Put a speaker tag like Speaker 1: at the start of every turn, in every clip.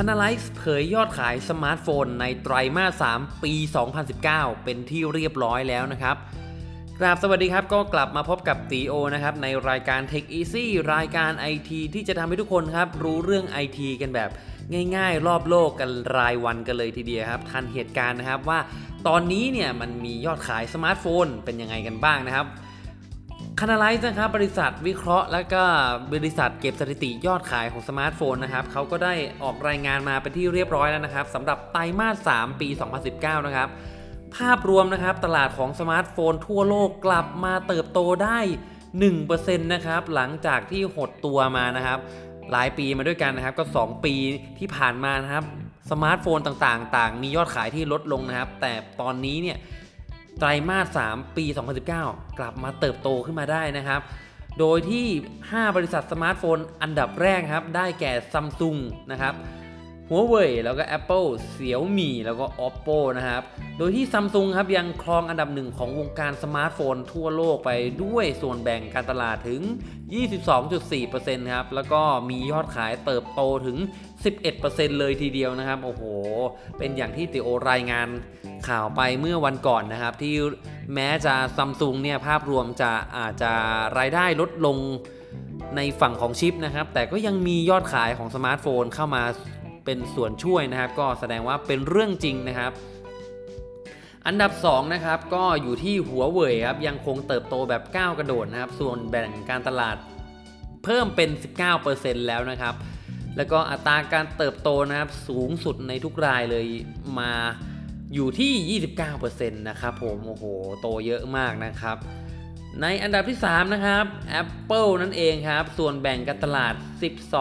Speaker 1: Canalys เผยยอดขายสมาร์ทโฟนในไตรมาส 3 ปี 2019 เป็นที่เรียบร้อยแล้วนะครับกราบสวัสดีครับ ก็กลับมาพบกับตีโอนะครับ ในรายการ Tech Easy รายการ IT ที่จะทำให้ทุกคนครับ รู้เรื่อง IT กันแบบง่ายๆ รอบโลกกันรายวันกันเลยทีเดียวครับ ทันเหตุการณ์นะครับว่าตอนนี้เนี่ยมันมียอดขายสมาร์ทโฟนเป็นยังไงกันบ้างนะครับ Canalys นะครับบริษัทวิเคราะห์ และก็บริษัทเก็บสถิติยอดขายของสมาร์ทโฟนนะครับเขาก็ได้ออกรายงานมาเป็นที่เรียบร้อยแล้วนะครับสำหรับไตรมาส 3 ปี 2019 นะครับภาพรวมนะครับตลาดของสมาร์ทโฟนทั่วโลกกลับมาเติบโตได้ 1%นะครับหลังจากที่หดตัวมานะครับหลายปีมาด้วยกันนะครับก็ 2 ปีที่ผ่านมานะครับสมาร์ทโฟนต่างๆ ต่างมียอดขายที่ลดลงนะครับ แต่ตอนนี้เนี่ย ไตรมาส 3 ปี 2019 กลับมาเติบโตขึ้นมาได้นะครับ โดยที่ 5 บริษัทสมาร์ทโฟนอันดับแรกครับ ได้แก่ซัมซุงนะครับ หัวเว่ยแล้วก็ Apple เสี่ยวมี่แล้วก็ Oppo นะครับ โดยที่ซัมซุงครับยังครองอันดับหนึ่งของวงการสมาร์ทโฟนทั่วโลกไปด้วยส่วนแบ่งการตลาดถึง 22.4%ครับ แล้วก็มียอดขายเติบโตถึง 11%เลยทีเดียวนะครับ โอ้โห เป็นอย่างที่ตีโอรายงานข่าวไปเมื่อวันก่อนนะครับ ที่แม้จะซัมซุงเนี่ยภาพรวมจะอาจจะรายได้ลดลงในฝั่งของชิปนะครับ แต่ก็ยังมียอดขายของสมาร์ทโฟนเข้ามา เป็นส่วนช่วยนะครับ ก็แสดงว่าเป็นเรื่องจริงนะครับ อันดับ2นะครับก็อยู่ที่หัวเว่ยครับยังคงเติบโตแบบก้าวกระโดดนะครับ ส่วนแบ่งการตลาดเพิ่มเป็น 19%แล้วนะครับ แล้วก็อัตราการเติบโตนะครับสูงสุดในทุกรายเลยมาอยู่ที่ 29%นะครับผมโอ้โหโตเยอะมากนะครับ ในอันดับที่ 3 นะครับ Apple นั่นเองครับ ส่วนแบ่งการตลาด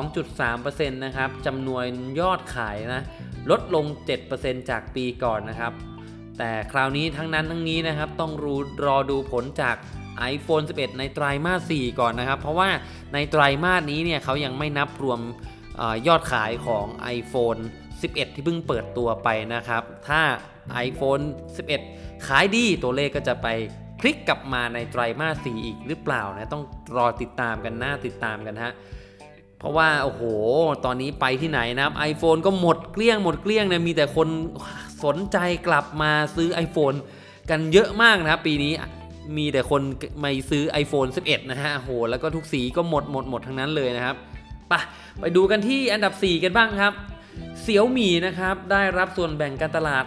Speaker 1: 12.3%นะครับจำนวนยอดขายนะ ลดลง 7%จากปีก่อนนะครับ แต่คราวนี้ทั้งนั้นทั้งนี้นะครับ ต้องรูรอดูผลจาก iPhone 11 ในไตรามาส 4 ก่อนนะครับ เพราะว่าในไตรามาสนี้เนี่ยเขายังไม่นับรวมอยอดขายของ iPhone 11 ที่เพิ่งเปิดตัวไปนะครับ ถ้า iPhone 11 ขายดีตัวเลขก็จะไป พลิกกลับมาในไตรมาส 4 อีกหรือเปล่านะ ต้องรอติดตามกันหน้าติดตามกันฮะเพราะว่า โอ้โห ตอนนี้ไปที่ไหนนะครับ iPhone ก็หมดเกลี้ยงหมดเกลี้ยงนะมีแต่คนสนใจกลับมาซื้อ iPhone กันเยอะมากนะครับปีนี้มีแต่คนมาซื้อ iPhone 11 นะฮะโห แล้วก็ทุกสีก็หมดหมดหมดทั้งนั้นเลยนะครับปะไปดูกันที่อันดับ 4 กันบ้างครับเสี่ยวหมี่นะครับ ได้รับส่วนแบ่งการตลาด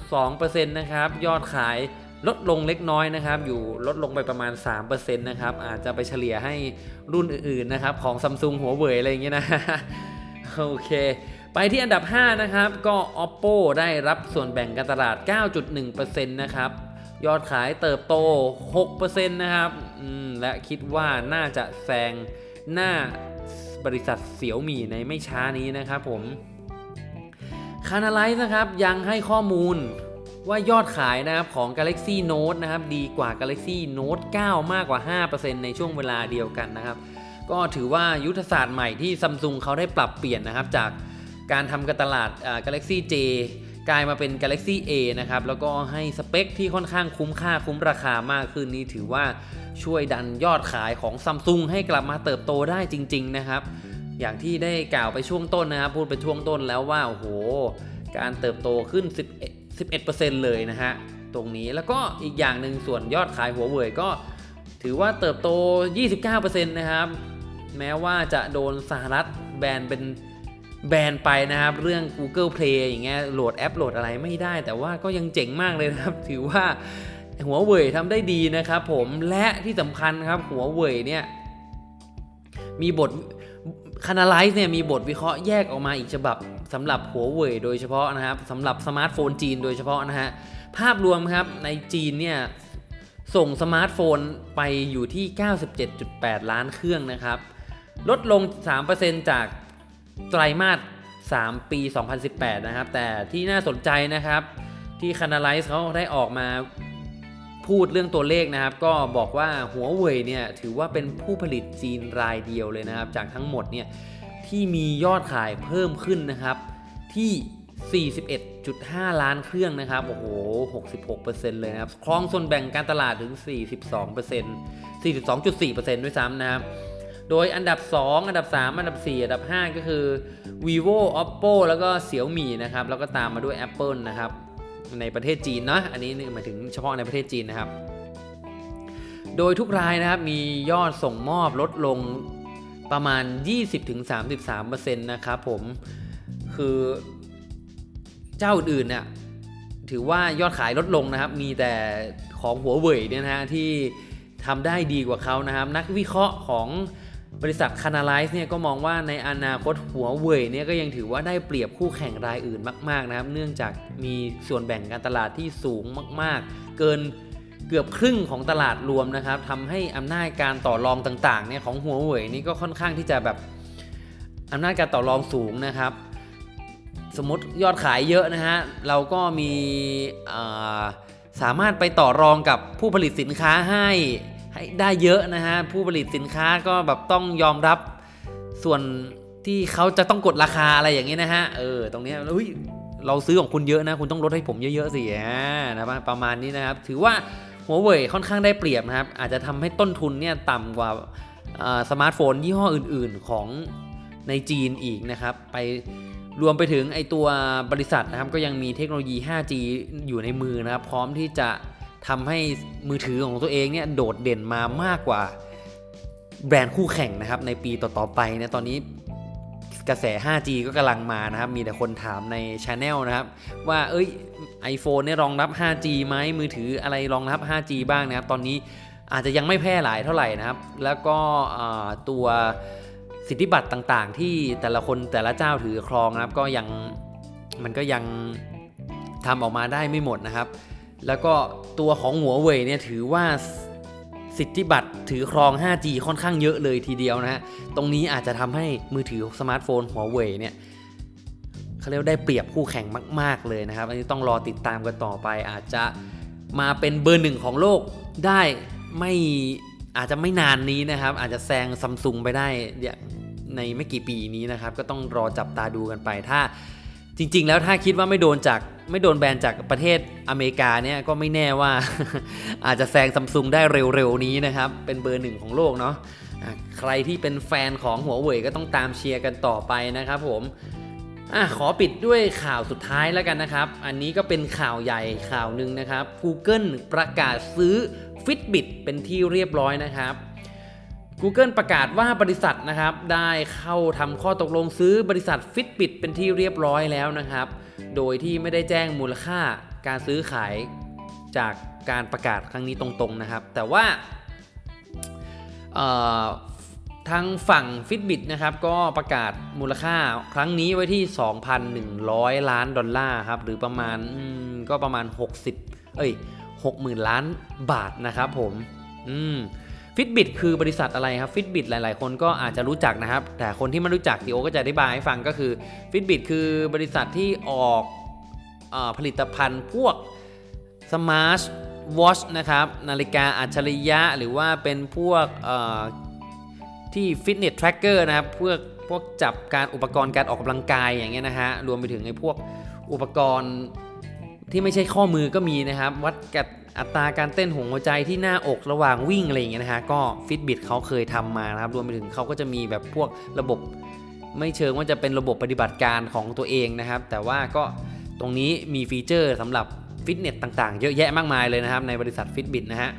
Speaker 1: 9.2%นะครับ ยอดขาย ลดลงเล็กน้อยนะครับ อยู่ลดลงไปประมาณ 3%นะครับ อาจจะไปเฉลี่ยให้รุ่นอื่นๆนะครับ ของซัมซุงหัวเว่ยอะไรอย่างเงี้ยนะ โอเค ไปที่อันดับ 5 นะครับ ก็ oppo ได้รับส่วนแบ่งการตลาด 9.1%นะครับ ยอดขายเติบโต 6%นะครับและคิดว่าน่าจะแซงหน้าบริษัทเสี่ยวหมี่ในไม่ช้านี้นะครับผมคานาไลซ์นะครับยังให้ข้อมูล ว่ายอดขายนะครับของ Galaxy Note นะครับดีกว่า Galaxy Note 9 มากกว่า 5%ในช่วงเวลาเดียวกันนะครับ ก็ถือว่ายุทธศาสตร์ใหม่ที่ซัมซุงเขาได้ปรับเปลี่ยนนะครับ จากการทำการตลาด Galaxy J กลายมาเป็น Galaxy A นะครับ แล้วก็ให้สเปคที่ค่อนข้างคุ้มค่าคุ้มราคามากขึ้นนี่ถือว่าช่วยดันยอดขายของซัมซุงให้กลับมาเติบโตได้จริง ๆ นะครับ อย่างที่ได้กล่าวไปช่วงต้นนะครับ พูดไปช่วงต้นแล้วว่าโอ้โหการเติบโตขึ้น11 11%เลยนะฮะ ตรงนี้แล้วก็อีกอย่างหนึ่งส่วนยอดขายหัวเว่ยก็ถือว่าเติบโต 29%นะครับ แม้ว่าจะโดนสหรัฐแบนเป็นแบนไปนะครับ เรื่อง Google Play อย่างเงี้ยโหลดแอปโหลดอะไรไม่ได้ แต่ว่าก็ยังเจ๋งมากเลยนะครับ ถือว่าหัวเว่ยทำได้ดีนะครับผมและที่สำคัญครับหัวเว่ยเนี่ย มีบท Canalys เนี่ยมีบทวิเคราะห์แยกออกมาอีกฉบับ สำหรับหัวเว่ยโดยเฉพาะนะครับสำหรับสมาร์ทโฟนจีนโดยเฉพาะนะฮะภาพรวมครับในจีนเนี่ยส่งสมาร์ทโฟนไปอยู่ที่ 97.8 ล้านเครื่องนะครับ ลดลง 3%จากไตรมาส 3 ปี 2018 นะครับ แต่ที่น่าสนใจนะครับ ที่คานาไลซ์เขาได้ออกมาพูดเรื่องตัวเลขนะครับ ก็บอกว่าหัวเว่ยเนี่ยถือว่าเป็นผู้ผลิตจีนรายเดียวเลยนะครับ จากทั้งหมดเนี่ย ที่มียอดขายเพิ่มขึ้นนะครับ ที่ 41.5 ล้านเครื่องนะครับ โอ้โห 66%เลยนะครับ ครองส่วนแบ่งการตลาดถึง 42% 42.4%ด้วยซ้ำนะครับ โดยอันดับ 2 อันดับ 3 อันดับ 4 อันดับ 5 ก็คือ vivo oppo แล้วก็ xiaomi นะครับ แล้วก็ตามมาด้วย apple นะครับ ในประเทศจีนเนาะ อันนี้หมายถึงเฉพาะในประเทศจีนนะครับ โดยทุกรายนะครับ มียอดส่งมอบลดลง ประมาณ 20-33%นะครับผมคือเจ้าอื่นเนี่ยถือว่ายอดขายลดลงนะครับ มีแต่ของหัวเว่ยเนี่ยนะฮะที่ทำได้ดีกว่าเขานะครับ นักวิเคราะห์ของบริษัทคานาไลซ์เนี่ยก็มองว่าในอนาคตหัวเว่ยเนี่ยก็ยังถือว่าได้เปรียบคู่แข่งรายอื่นมาก ๆ นะครับ เนื่องจากมีส่วนแบ่งการตลาดที่สูงมาก ๆ เกิน เกือบครึ่งของตลาดรวมนะครับทำให้อำนาจการต่อรองต่างๆเนี่ยของหัวเว่ยนี่ก็ค่อนข้างที่จะแบบอำนาจการต่อรองสูงนะครับ สมมติยอดขายเยอะนะฮะเราก็มีสามารถไปต่อรองกับผู้ผลิตสินค้าให้ให้ได้เยอะนะฮะผู้ผลิตสินค้าก็แบบต้องยอมรับส่วนที่เขาจะต้องกดราคาอะไรอย่างนี้นะฮะเออตรงนี้เฮ้ยเราซื้อของคุณเยอะนะ คุณต้องลดให้ผมเยอะๆสินะประมาณนี้นะครับ ถือว่า หัวเว่ยค่อนข้างได้เปรียบนะครับ อาจจะทำให้ต้นทุนเนี่ยต่ำกว่าสมาร์ทโฟนยี่ห้ออื่น ๆ ของในจีนอีกนะครับ ไปรวมไปถึงไอตัวบริษัทนะครับ ก็ยังมีเทคโนโลยี 5G อยู่ในมือนะครับ พร้อมที่จะทำให้มือถือของตัวเองเนี่ยโดดเด่นมามากกว่าแบรนด์คู่แข่งนะครับในปีต่อๆไปนะตอนนี้ กระแส 5G ก็กำลังมานะครับ มีแต่คนถามในช anel นะครับ ว่าเอ้ย iPhone เนี่ยรองรับ 5G ไหมมือถืออะไรรองรับ 5G บ้างนะครับ ตอนนี้อาจจะยังไม่แพร่หลายเท่าไหร่นะครับ แล้วก็ตัวสิทธิบัตรต่างๆ ที่แต่ละคนแต่ละเจ้าถือครองนะครับ ก็ยังมันก็ยังทำออกมาได้ไม่หมดนะครับ แล้วก็ตัวของหัวเว่ยเนี่ยถือว่า สิทธิบัตรถือครอง 5G ค่อนข้างเยอะเลยทีเดียวนะฮะ ตรงนี้อาจจะทำให้มือถือสมาร์ทโฟนหัวเว่ยเนี่ยเขาเรียกได้เปรียบคู่แข่งมาก ๆ เลยนะครับ อันนี้ต้องรอติดตามกันต่อไป อาจจะมาเป็นเบอร์หนึ่งของโลกได้ไม่อาจจะไม่นานนี้นะครับ อาจจะแซงซัมซุงไปได้ในไม่กี่ปีนี้นะครับ ก็ต้องรอจับตาดูกันไปถ้า จริง ๆ แล้วถ้าคิดว่าไม่โดนจากไม่โดนแบนจากประเทศอเมริกาเนี่ยก็ไม่แน่ว่า อาจจะแซงซัมซุงได้เร็วๆนี้นะครับ เป็นเบอร์หนึ่งของโลกเนาะใครที่เป็นแฟนของหัวเว่ยก็ต้องตามเชียร์กันต่อไปนะครับผมอขอปิดด้วยข่าวสุดท้ายแล้วกันนะครับ อันนี้ก็เป็นข่าวใหญ่ข่าวหนึ่งนะครับ Google ประกาศซื้อ Fitbit เป็นที่เรียบร้อยนะครับ Google ประกาศว่าบริษัทนะครับได้เข้าทำข้อตกลงซื้อบริษัท Fitbit เป็นที่เรียบร้อยแล้วนะครับ โดยที่ไม่ได้แจ้งมูลค่าการซื้อขายจากการประกาศครั้งนี้ตรงๆนะครับ แต่ว่าทางฝั่ง Fitbit นะครับก็ประกาศมูลค่าครั้งนี้ไว้ที่ 2,100 ล้านดอลลาร์ครับหรือประมาณก็ประมาณ 60 เอ้ย 60,000 ล้านบาทนะครับผม อืม ฟิตบิ t คือบริษัทอะไรครับฟิตบิ t หลาย ๆ คนก็อาจจะรู้จักนะครับ แต่คนที่ไม่รู้จักตีโอก็จะอธิบายให้ฟังก็คือฟิตบิ t คือบริษัทที่ออกอผลิตภัณฑ์พวกสมาร์ทวอชนะครับ นาฬิกาอัจฉริยะหรือว่าเป็นพวกที่ fitness tracker นะครับพวกพวกจับการอุปกรณ์การออกกำลังกายอย่างเงี้ยนะฮะรวมไปถึงไอ้พวกอุปกรณ์ ที่ไม่ใช่ข้อมือก็มีนะครับ วัดกัดอัตราการเต้นของหัวใจที่หน้าอกระหว่างวิ่งอะไรอย่างเงี้ยนะฮะก็ฟิตบิ t เขาเคยทำมานะครับ รวมไปถึงเขาก็จะมีแบบพวกระบบ ไม่เชิงว่าจะเป็นระบบปฏิบัติการของตัวเองนะครับ แต่ว่าก็ตรงนี้มีฟีเจอร์สำหรับฟิตเนสต่างๆ เยอะแยะมากมายเลยนะครับ ในบริษัท Fitbit นะฮะ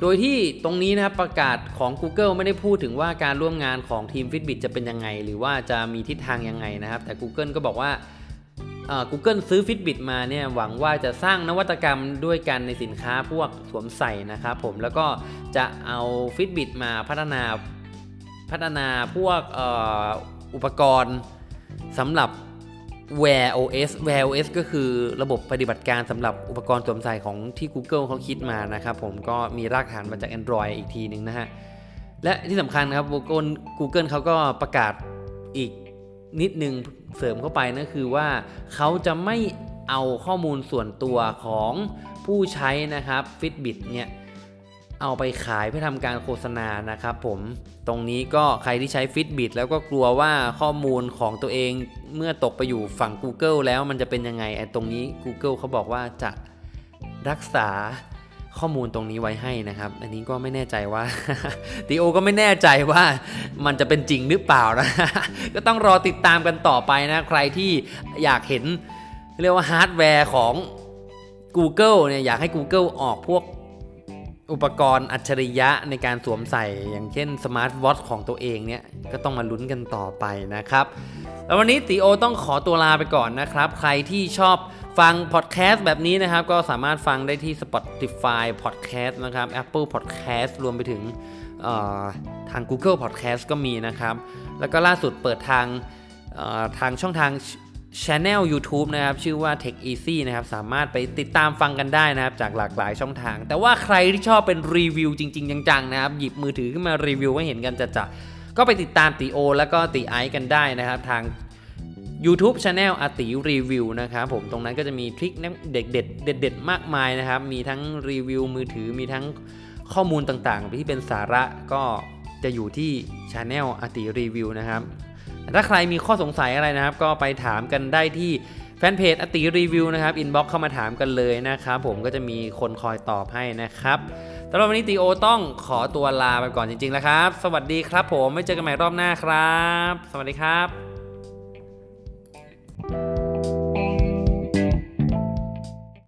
Speaker 1: โดยที่ตรงนี้นะครับประกาศของ Google ไม่ได้พูดถึงว่าการร่วมงานของทีม Fitbit จะเป็นยังไง หรือว่าจะมีทิศทางยังไงนะครับ แต่ Google ก็บอกว่า Google ซื้อ Fitbit มาเนี่ยหวังว่าจะสร้างนวัตกรรมด้วยกันในสินค้าพวกสวมใส่นะครับผมแล้วก็จะเอา Fitbit มาพัฒนาพัฒนาพวกออุปกรณ์สำหรับ Wear OS Wear OS ก็คือระบบปฏิบัติการสำหรับอุปกรณ์สวมใส่ของที่ Google เขาคิดมานะครับผมก็มีรากฐานมาจาก Android อีกทีหนึ่งนะฮะ และที่สำคัญครับ Google Google เขาก็ประกาศอีก นิดนึงเสริมเข้าไปนั่นคือว่าเขาจะไม่เอาข้อมูลส่วนตัวของผู้ใช้นะครับ Fitbit เนี่ยเอาไปขายเพื่อทำการโฆษณานะครับผมตรงนี้ก็ใครที่ใช้ Fitbit แล้วก็กลัวว่าข้อมูลของตัวเองเมื่อตกไปอยู่ฝั่ง Google แล้วมันจะเป็นยังไงไอ้ตรงนี้ Google เขาบอกว่าจะรักษา ข้อมูลตรงนี้ไว้ให้นะครับ อันนี้ก็ไม่แน่ใจว่าตี๋โอก็ไม่แน่ใจว่ามันจะเป็นจริงหรือเปล่านะ ก็ต้องรอติดตามกันต่อไปนะ ใครที่อยากเห็นเรียกว่าฮาร์ดแวร์ของ Google เนี่ยอยากให้ Google ออกพวก อุปกรณ์อัจฉริยะในการสวมใส่อย่างเช่นสมาร์ทวอทช์ของตัวเองเนี่ย ก็ต้องมาลุ้นกันต่อไปนะครับ แล้ววันนี้ตี๋โอต้องขอตัวลาไปก่อนนะครับ ใครที่ชอบฟังพอดแคสต์แบบนี้นะครับ ก็สามารถฟังได้ที่ Spotify Podcast นะครับ Apple Podcast รวมไปถึงทาง Google Podcast ก็มีนะครับ แล้วก็ล่าสุดเปิดทางทางช่องทาง Channel YouTube นะครับ ชื่อว่า Tech Easy นะครับ สามารถไปติดตามฟังกันได้นะครับ จากหลากหลายช่องทาง แต่ว่าใครที่ชอบเป็นรีวิวจริง ๆ จังๆ นะครับ หยิบมือถือขึ้นมารีวิวให้เห็นกันจะจะก็ไปติดตามตีโอ แล้วก็ตีไอกันได้นะครับ ทาง YouTube Channel อาติรีวิวนะครับผมตรงนั้นก็จะมีทริคเด็ดเด็ดเด็ดเด็ดมากมายนะครับ มีทั้งรีวิวมือถือมีทั้งข้อมูลต่างๆ ที่เป็นสาระก็จะอยู่ที่ Channel อาตี๋รีวิวนะครับ ถ้าใครมีข้อสงสัยอะไรนะครับ ก็ไปถามกันได้ที่แฟนเพจอาตี๋รีวิวนะครับ inbox เข้ามาถามกันเลยนะครับผมก็จะมีคนคอยตอบให้นะครับสำหรับวันนี้ตี๋โอต้องขอตัวลาไปก่อนจริงๆแล้วครับ สวัสดีครับผม ไว้เจอกันใหม่รอบหน้าครับ สวัสดีครับ